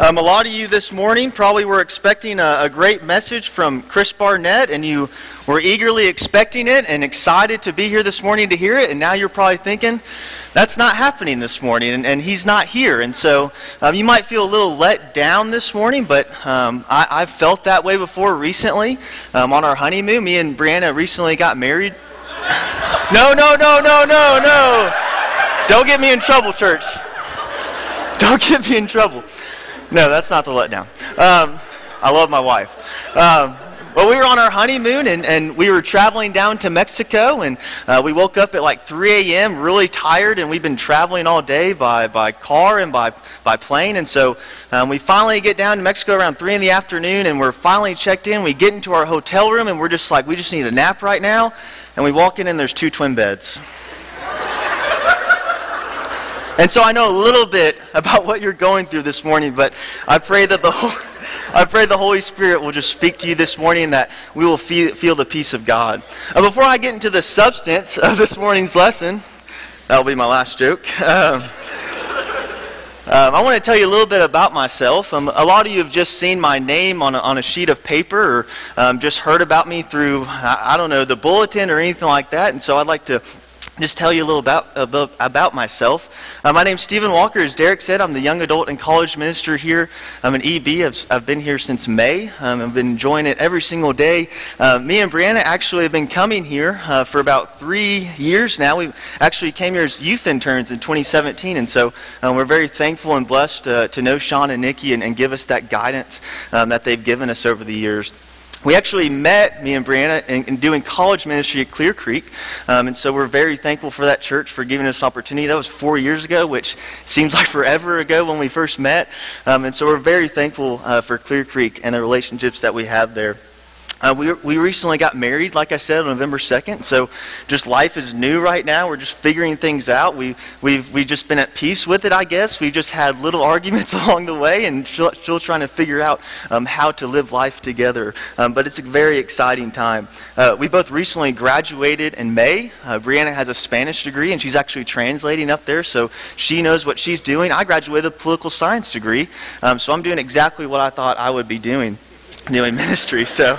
Um, a lot of you this morning probably were expecting a, a, great message from Chris Barnett, and you were eagerly expecting it and excited to be here this morning to hear it. And now you're probably thinking, that's not happening this morning, and, and he's not here. And so um, you might feel a little let down this morning, but um, I, have felt that way before recently um, on our honeymoon. Me and Brianna recently got married. no, no, no, no, no, no. Don't get me in trouble, church. Don't get me in trouble. No, that's not the letdown. Um, I love my wife. Um, well, we were on our honeymoon and, and we were traveling down to Mexico, and uh, we woke up at like 3 a.m., really tired, and we've been traveling all day by, by car and by, by plane. And so um, we finally get down to Mexico around 3 in the afternoon, and we're finally checked in. We get into our hotel room, and we're just like, we just need a nap right now. And we walk in, and there's two twin beds. And so I know a little bit about what you're going through this morning, but I pray that the whole, I pray the Holy Spirit will just speak to you this morning and that we will feel, feel the peace of God. Uh, before I get into the substance of this morning's lesson, that'll be my last joke. Um, um, I want to tell you a little bit about myself. Um, a lot of you have just seen my name on a, on a sheet of paper or um, just heard about me through, I, I, don't know, the bulletin or anything like that. And so I'd like to just tell you a little about, about, about myself. Uh, my name's Stephen Walker. As Derek said, I'm the young adult and college minister here. I'm an EB. I've, I've been here since May. Um, I've been enjoying it every single day. Uh, me and Brianna actually have been coming here uh, for about three years now. We actually came here as youth interns in 2017, and so um, we're very thankful and blessed uh, to know Sean and Nikki and, and give us that guidance um, that they've given us over the years we actually met, me and Brianna, in, in, doing college ministry at Clear Creek. Um, and so we're very thankful for that church for giving us opportunity. That was four years ago, which seems like forever ago when we first met. Um, and so we're very thankful uh, for Clear Creek and the relationships that we have there. Uh, we, we recently got married, like I said, on November 2nd. So just life is new right now. We're just figuring things out. We, we've, we've just been at peace with it, I guess. We've just had little arguments along the way and still, still trying to figure out um, how to live life together. Um, but it's a very exciting time. Uh, we both recently graduated in May. Uh, Brianna has a Spanish degree, and she's actually translating up there, so she knows what she's doing. I graduated with a political science degree, um, so I'm doing exactly what I thought I would be doing, doing ministry. So.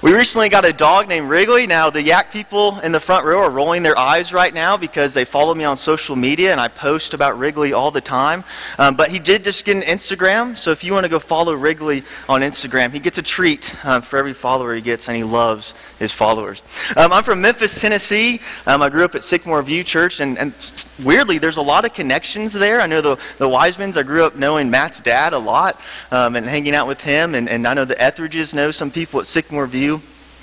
we recently got a dog named Wrigley. Now, the Yak people in the front row are rolling their eyes right now because they follow me on social media and I post about Wrigley all the time. Um, but he did just get an Instagram, so if you want to go follow Wrigley on Instagram, he gets a treat um, for every follower he gets, and he loves his followers. Um, I'm from Memphis, Tennessee. Um, I grew up at Sycamore View Church, and, and, weirdly, there's a lot of connections there. I know the, the Wisemans, I grew up knowing Matt's dad a lot um, and hanging out with him, and, and I know the Etheridges know some people at Sycamore View.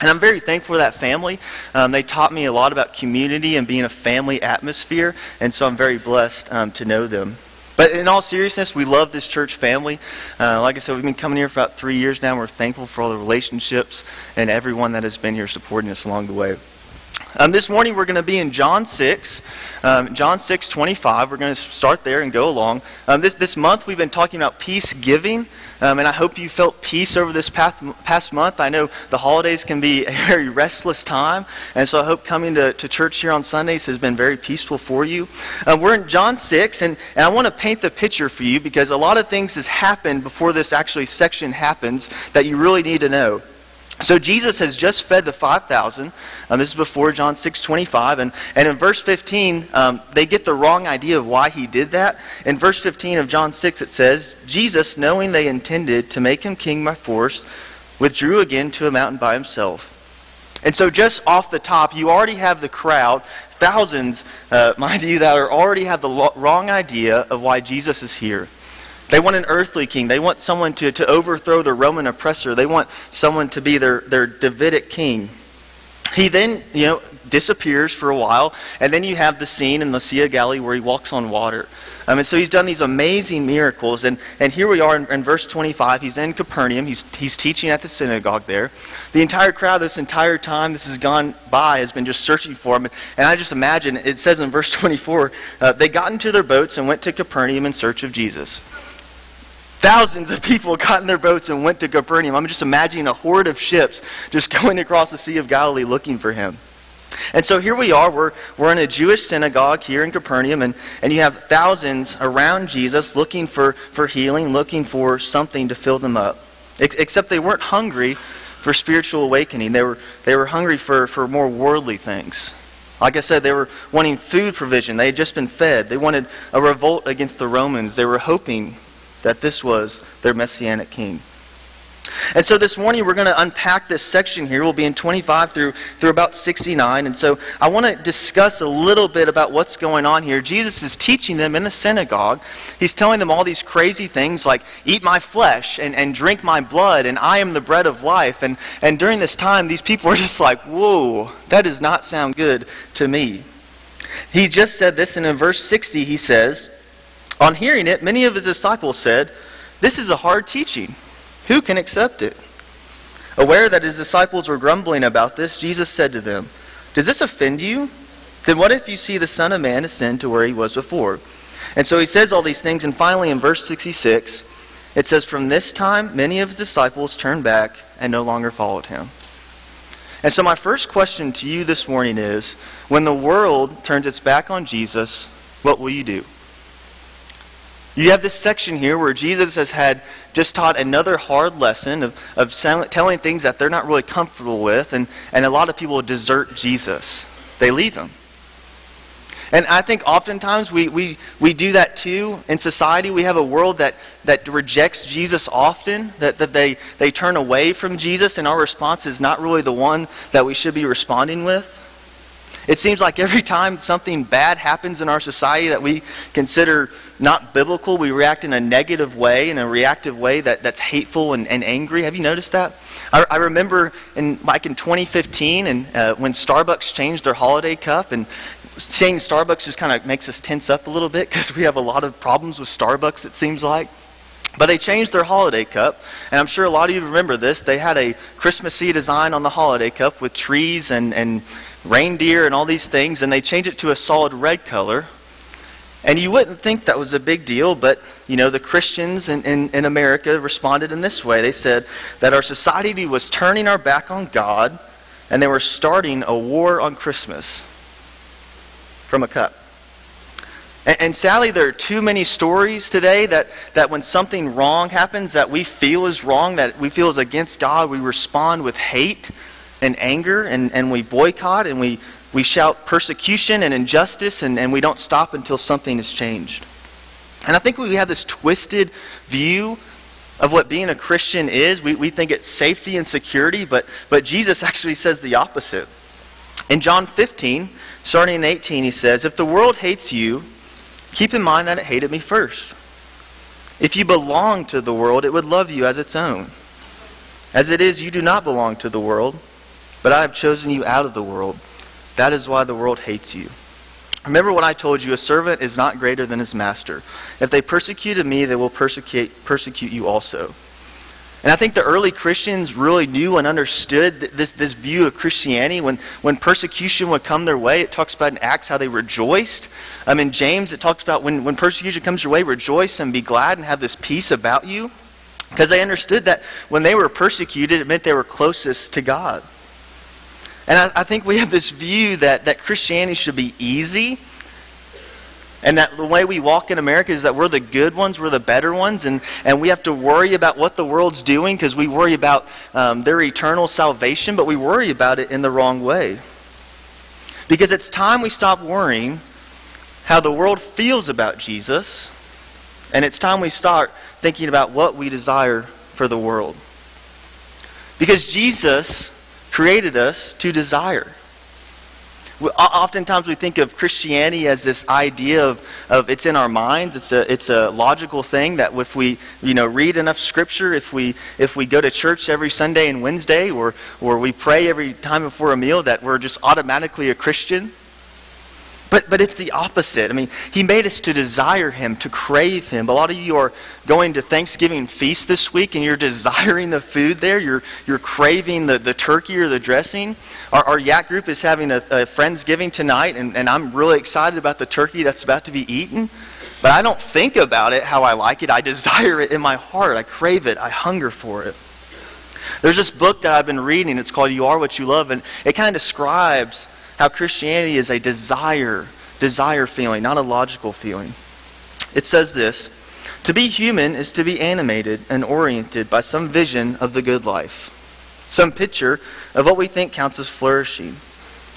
And I'm very thankful for that family. Um, they taught me a lot about community and being a family atmosphere, and so I'm very blessed um, to know them. But in all seriousness, we love this church family. Uh, like I said, we've been coming here for about three years now. We're thankful for all the relationships and everyone that has been here supporting us along the way. Um, this morning we're going to be in John 6, um, John 6, 25. We're going to start there and go along. Um, this, this month we've been talking about peace giving, um, and I hope you felt peace over this past, past month. I know the holidays can be a very restless time, and so I hope coming to, to church here on Sundays has been very peaceful for you. Uh, we're in John 6, and, and I want to paint the picture for you because a lot of things has happened before this actually section happens that you really need to know. So Jesus has just fed the 5,000. Um, this is before John 6.25. And, and in verse 15, um, they get the wrong idea of why he did that. In verse 15 of John 6, it says, Jesus, knowing they intended to make him king by force, withdrew again to a mountain by himself. And so just off the top, you already have the crowd, thousands, uh, mind you, that are already have the lo- wrong idea of why Jesus is here. They want an earthly king. They want someone to, to overthrow the Roman oppressor. They want someone to be their, their Davidic king. He then, you know, disappears for a while, and then you have the scene in the Sea of Galilee where he walks on water. Um, and so he's done these amazing miracles. And, and here we are in, in, verse 25. He's in Capernaum. He's, he's teaching at the synagogue there. The entire crowd, this entire time this has gone by, has been just searching for him. And I just imagine, it says in verse 24, uh, they got into their boats and went to Capernaum in search of Jesus. Thousands of people got in their boats and went to Capernaum. I'm just imagining a horde of ships just going across the Sea of Galilee looking for him. And so here we are. We're, we're in a Jewish synagogue here in Capernaum, and, and you have thousands around Jesus looking for, for healing, looking for something to fill them up. Except they weren't hungry for spiritual awakening, they were, they were hungry for, for more worldly things. Like I said, they were wanting food provision. They had just been fed. They wanted a revolt against the Romans. They were hoping that this was their messianic king. And so this morning we're going to unpack this section here. We'll be in 25 through, through about 69. And so I want to discuss a little bit about what's going on here. Jesus is teaching them in the synagogue. He's telling them all these crazy things like, eat my flesh and, and drink my blood, and I am the bread of life. And, and during this time, these people are just like, whoa, that does not sound good to me. He just said this, and in verse 60 he says, On hearing it, many of his disciples said, This is a hard teaching. Who can accept it? Aware that his disciples were grumbling about this, Jesus said to them, Does this offend you? Then what if you see the Son of Man ascend to where he was before? And so he says all these things, and finally in verse 66, it says, From this time many of his disciples turned back and no longer followed him. And so my first question to you this morning is when the world turns its back on Jesus, what will you do? You have this section here where Jesus has had just taught another hard lesson of, of telling things that they're not really comfortable with, and, and a lot of people desert Jesus. They leave him. And I think oftentimes we, we, we do that too in society. We have a world that, that rejects Jesus often, that, that they, they turn away from Jesus, and our response is not really the one that we should be responding with. It seems like every time something bad happens in our society that we consider not biblical, we react in a negative way, in a reactive way that, that's hateful and, and angry. Have you noticed that? I, I remember in, like in 2015 and uh, when Starbucks changed their holiday cup and saying Starbucks just kind of makes us tense up a little bit because we have a lot of problems with Starbucks, it seems like. But they changed their holiday cup, and I'm sure a lot of you remember this. They had a Christmassy design on the holiday cup with trees and, and reindeer and all these things, and they changed it to a solid red color. And you wouldn't think that was a big deal, but you know, the Christians in, in, in, America responded in this way. They said that our society was turning our back on God, and they were starting a war on Christmas from a cup. And, and sadly, there are too many stories today that, that when something wrong happens that we feel is wrong, that we feel is against God, we respond with hate and anger and, and we boycott and we, we shout persecution and injustice and, and we don't stop until something is changed. And I think we have this twisted view of what being a Christian is. We, we think it's safety and security, but, but Jesus actually says the opposite. In John 15, starting in 18, he says, If the world hates you, keep in mind that it hated me first. If you belong to the world, it would love you as its own. As it is, you do not belong to the world but I have chosen you out of the world. That is why the world hates you. Remember what I told you a servant is not greater than his master. If they persecuted me, they will persecute, persecute you also. And I think the early Christians really knew and understood this, this view of Christianity. When, when persecution would come their way, it talks about in Acts how they rejoiced. Um, in James, it talks about when, when persecution comes your way, rejoice and be glad and have this peace about you. Because they understood that when they were persecuted, it meant they were closest to God. And I, I think we have this view that, that Christianity should be easy. And that the way we walk in America is that we're the good ones, we're the better ones, and, and we have to worry about what the world's doing because we worry about um, their eternal salvation, but we worry about it in the wrong way. Because it's time we stop worrying how the world feels about Jesus, and it's time we start thinking about what we desire for the world. Because Jesus created us to desire. Oftentimes we think of Christianity as this idea of, of it's in our minds. It's a, it's a logical thing that if we you know, read enough scripture, if we, if we go to church every Sunday and Wednesday, or, or we pray every time before a meal, that we're just automatically a Christian. But, but it's the opposite. I mean, he made us to desire him, to crave him. A lot of you are going to Thanksgiving feast this week and you're desiring the food there. You're, you're craving the, the turkey or the dressing. Our, our Yak group is having a, a Friendsgiving tonight, and, and I'm really excited about the turkey that's about to be eaten. But I don't think about it how I like it. I desire it in my heart. I crave it. I hunger for it. There's this book that I've been reading. It's called You Are What You Love, and it kind of describes how Christianity is a desire, desire feeling, not a logical feeling. It says this To be human is to be animated and oriented by some vision of the good life, some picture of what we think counts as flourishing.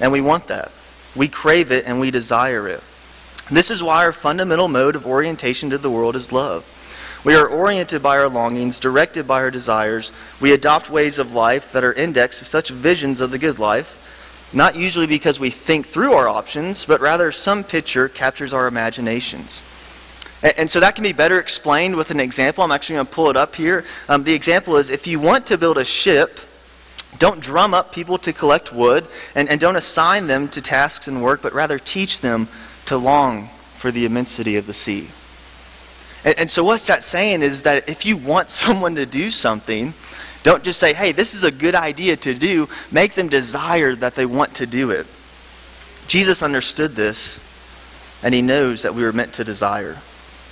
And we want that. We crave it and we desire it. This is why our fundamental mode of orientation to the world is love. We are oriented by our longings, directed by our desires. We adopt ways of life that are indexed to such visions of the good life, not usually because we think through our options, but rather some picture captures our imaginations. And, so that can be better explained with an example. I'm actually going to pull it up here. Um, the example is if you want to build a ship, don't drum up people to collect wood, and, and don't assign them to tasks and work, but rather teach them to long for the immensity of the sea. And, and so, what's that saying is that if you want someone to do something, don't just say, hey, this is a good idea to do. Make them desire that they want to do it. Jesus understood this, and he knows that we were meant to desire.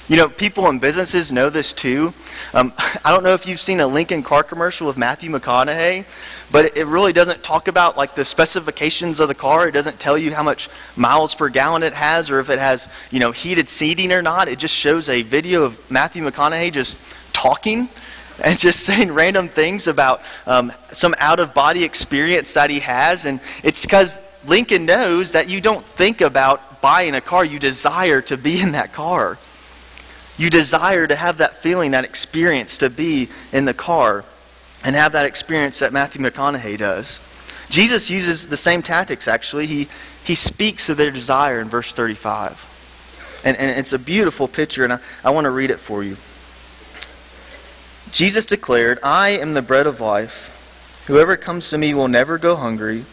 You know, people in businesses know this too. Um, I don't know if you've seen a Lincoln car commercial with Matthew McConaughey, but it really doesn't talk about like the specifications of the car. It doesn't tell you how much miles per gallon it has or if it has, you know, heated seating or not. It just shows a video of Matthew McConaughey just talking and just saying random things about um, some out of body experience that he has. And it's because Lincoln knows that you don't think about buying a car, you desire to be in that car. You desire to have that feeling, that experience to be in the car and have that experience that Matthew McConaughey does. Jesus uses the same tactics, actually. He, he speaks of their desire in verse 35. And, and it's a beautiful picture, and I, I want to read it for you. Jesus declared, I am the bread of life. Whoever comes to me will never go hungry.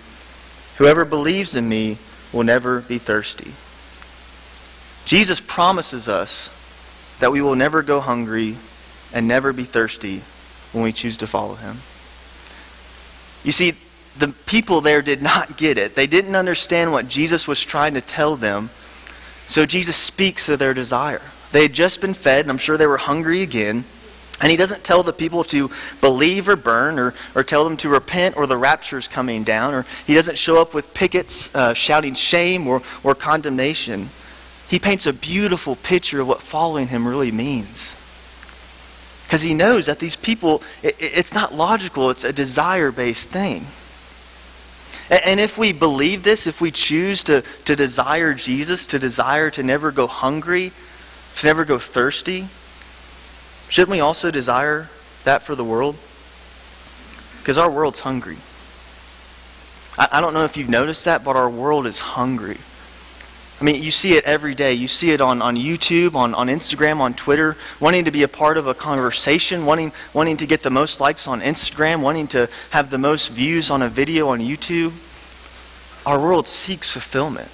Whoever believes in me will never be thirsty. Jesus promises us that we will never go hungry and never be thirsty when we choose to follow him. You see, the people there did not get it. They didn't understand what Jesus was trying to tell them. So Jesus speaks of their desire. They had just been fed, and I'm sure they were hungry again. And he doesn't tell the people to believe or burn or, or tell them to repent or the rapture is coming down. Or he doesn't show up with pickets uh, shouting shame or, or condemnation he paints a beautiful picture of what following him really means. Because he knows that these people, it, it's not logical, it's a desire based thing. And, and if we believe this, if we choose to, to desire Jesus, to desire to never go hungry, to never go thirsty, shouldn't we also desire that for the world? Because our world's hungry. I, I don't know if you've noticed that, but our world is hungry. I mean, you see it every day. You see it on, on YouTube, on, on Instagram, on Twitter, wanting to be a part of a conversation, wanting, wanting to get the most likes on Instagram, wanting to have the most views on a video on YouTube. Our world seeks fulfillment.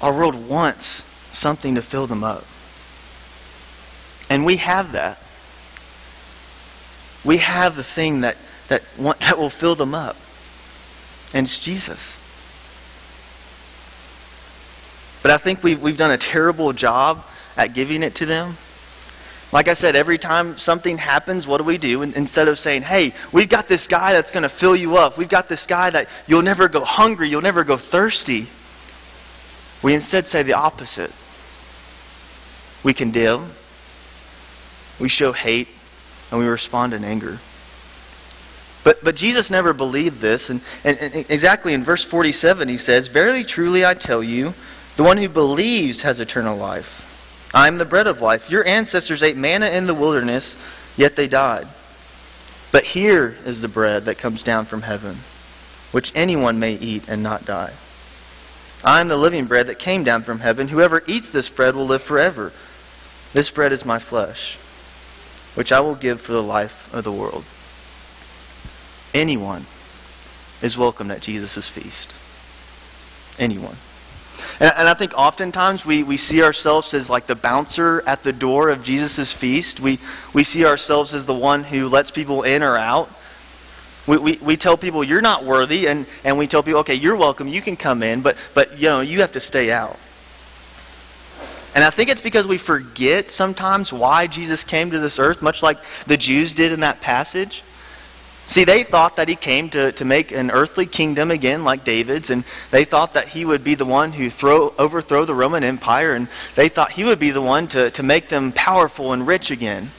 Our world wants something to fill them up. And we have that. We have the thing that, that, want, that will fill them up. And it's Jesus. But I think we've, we've done a terrible job at giving it to them. Like I said, every time something happens, what do we do? Instead of saying, hey, we've got this guy that's going to fill you up, we've got this guy that you'll never go hungry, you'll never go thirsty, we instead say the opposite. We condemn, we show hate, and we respond in anger. But, but Jesus never believed this. And, and, and exactly in verse 47, he says, Verily, truly, I tell you, the one who believes has eternal life. I am the bread of life. Your ancestors ate manna in the wilderness, yet they died. But here is the bread that comes down from heaven, which anyone may eat and not die. I am the living bread that came down from heaven. Whoever eats this bread will live forever. This bread is my flesh, which I will give for the life of the world. Anyone is welcome at Jesus' feast. Anyone. And, and I think oftentimes we, we see ourselves as like the bouncer at the door of Jesus' feast. We, we see ourselves as the one who lets people in or out. We, we, we tell people you're not worthy, and, and we tell people, okay, you're welcome, you can come in, but, but you know, you have to stay out. And I think it's because we forget sometimes why Jesus came to this earth, much like the Jews did in that passage. See, they thought that he came to, to make an earthly kingdom again like David's, and they thought that he would be the one who throw, overthrow the Roman Empire, and they thought he would be the one to, to make them powerful and rich again.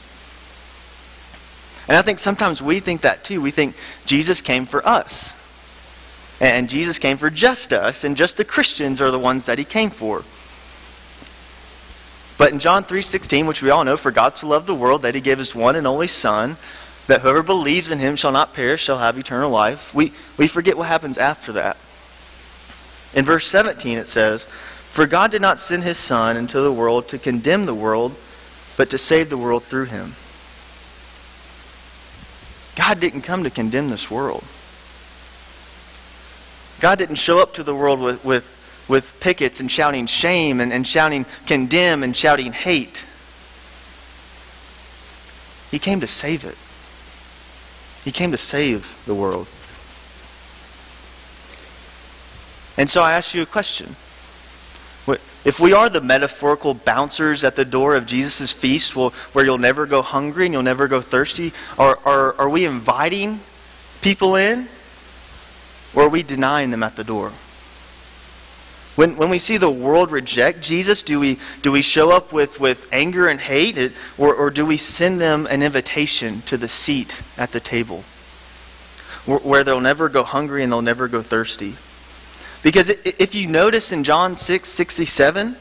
And I think sometimes we think that too. We think Jesus came for us. And Jesus came for just us, and just the Christians are the ones that he came for. But in John 3:16, which we all know, for God so loved the world that he gave his one and only son, that whoever believes in him shall not perish, shall have eternal life. We, we forget what happens after that. In verse 17 it says, For God did not send his Son into the world to condemn the world, but to save the world through him. God didn't come to condemn this world. God didn't show up to the world with, with, with pickets and shouting shame and, and shouting condemn and shouting hate. He came to save it. He came to save the world. And so I ask you a question. If we are the metaphorical bouncers at the door of Jesus' feast where you'll never go hungry and you'll never go thirsty, are, are, are we inviting people in or are we denying them at the door? When, when we see the world reject Jesus, do we, do we show up with, with anger and hate, or, or do we send them an invitation to the seat at the table where they'll never go hungry and they'll never go thirsty? Because if you notice in John 6 67,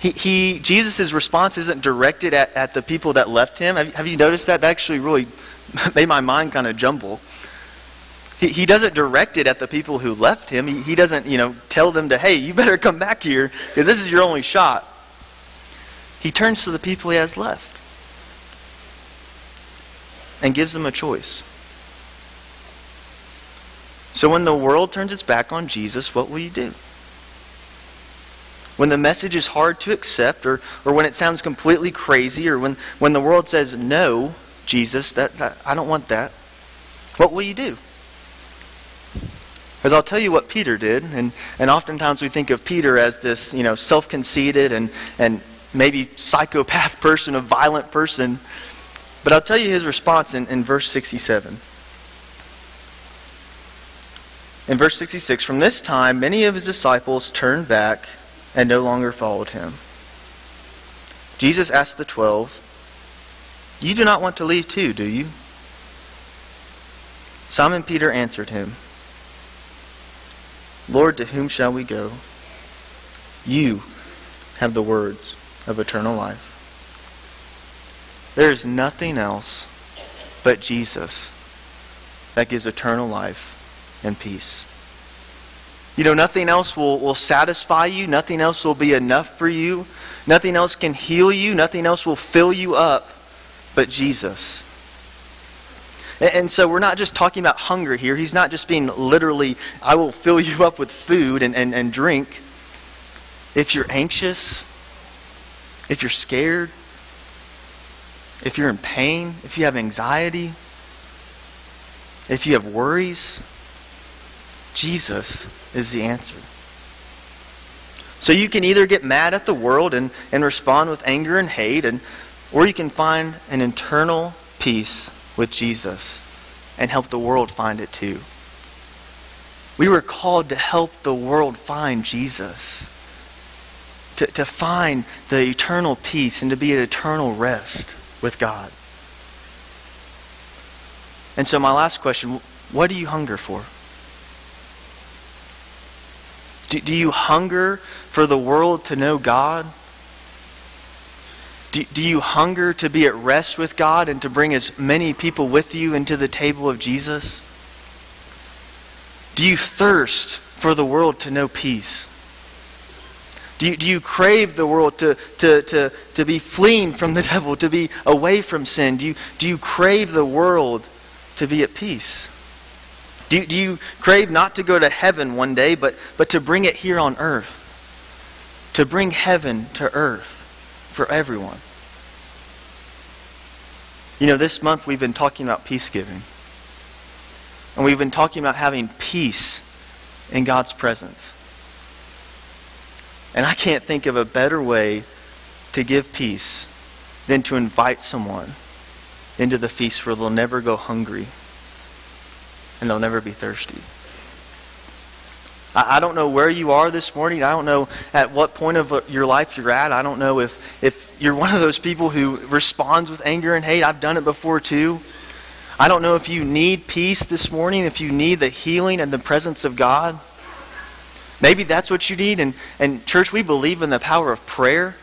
he, he, Jesus' response isn't directed at, at the people that left him. Have, have you noticed that? That actually really made my mind kind of jumble. He, he doesn't direct it at the people who left him. He, he doesn't, you know, tell them to, hey, you better come back here because this is your only shot. He turns to the people he has left and gives them a choice. So when the world turns its back on Jesus, what will you do? When the message is hard to accept, or, or when it sounds completely crazy, or when, when the world says, no, Jesus, that, that, I don't want that, what will you do? Because I'll tell you what Peter did, and, and oftentimes we think of Peter as this, you know, self-conceited and, and maybe psychopath person, a violent person. But I'll tell you his response in, in verse 67. In verse 66, from this time many of his disciples turned back and no longer followed him. Jesus asked the twelve, You do not want to leave too, do you? Simon Peter answered him, Lord, to whom shall we go? You have the words of eternal life. There is nothing else but Jesus that gives eternal life and peace. You know, nothing else will, will satisfy you. Nothing else will be enough for you. Nothing else can heal you. Nothing else will fill you up but Jesus. And so we're not just talking about hunger here. He's not just being literally, I will fill you up with food and, and, and drink. If you're anxious, if you're scared, if you're in pain, if you have anxiety, if you have worries, Jesus is the answer. So you can either get mad at the world and, and respond with anger and hate, and, or you can find an internal peace with Jesus and help the world find it too. We were called to help the world find Jesus, to, to find the eternal peace and to be at eternal rest with God. And so, my last question what do you hunger for? Do, do you hunger for the world to know God? Do, do you hunger to be at rest with God and to bring as many people with you into the table of Jesus? Do you thirst for the world to know peace? Do you, do you crave the world to, to, to, to be fleeing from the devil, to be away from sin? Do you, do you crave the world to be at peace? Do you, do you crave not to go to heaven one day, but, but to bring it here on earth? To bring heaven to earth for everyone. You know, this month we've been talking about peace giving. And we've been talking about having peace in God's presence. And I can't think of a better way to give peace than to invite someone into the feast where they'll never go hungry and they'll never be thirsty. I, don't know where you are this morning. I don't know at what point of uh, your life you're at. I don't know if, if you're one of those people who responds with anger and hate. I've done it before too. I don't know if you need peace this morning, if you need the healing and the presence of God. Maybe that's what you need. And, and church, we believe in the power of prayer.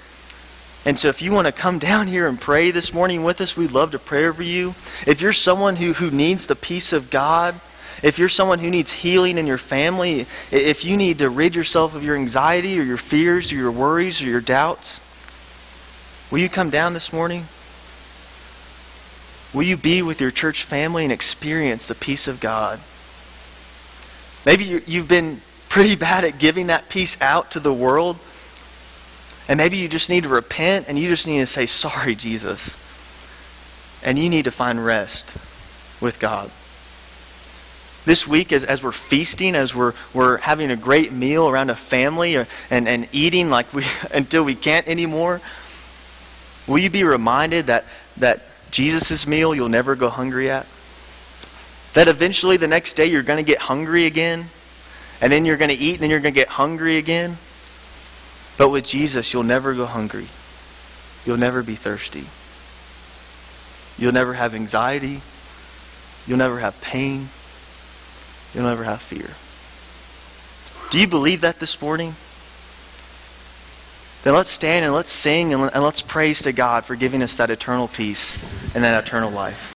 And so if you want to come down here and pray this morning with us, we'd love to pray over you. If you're someone who, who needs the peace of God, if you're someone who needs healing in your family, if you need to rid yourself of your anxiety or your fears or your worries or your doubts, will you come down this morning? Will you be with your church family and experience the peace of God? Maybe you've been pretty bad at giving that peace out to the world. And maybe you just need to repent and you just need to say, Sorry, Jesus. And you need to find rest with God. This week, as, as we're feasting, as we're, we're having a great meal around a family or, and, and eating like we, until we can't anymore, will you be reminded that, that Jesus' meal you'll never go hungry at? That eventually the next day you're going to get hungry again, and then you're going to eat, and then you're going to get hungry again. But with Jesus, you'll never go hungry. You'll never be thirsty. You'll never have anxiety. You'll never have pain. You'll never have fear. Do you believe that this morning? Then let's stand and let's sing and let's praise to God for giving us that eternal peace and that eternal life.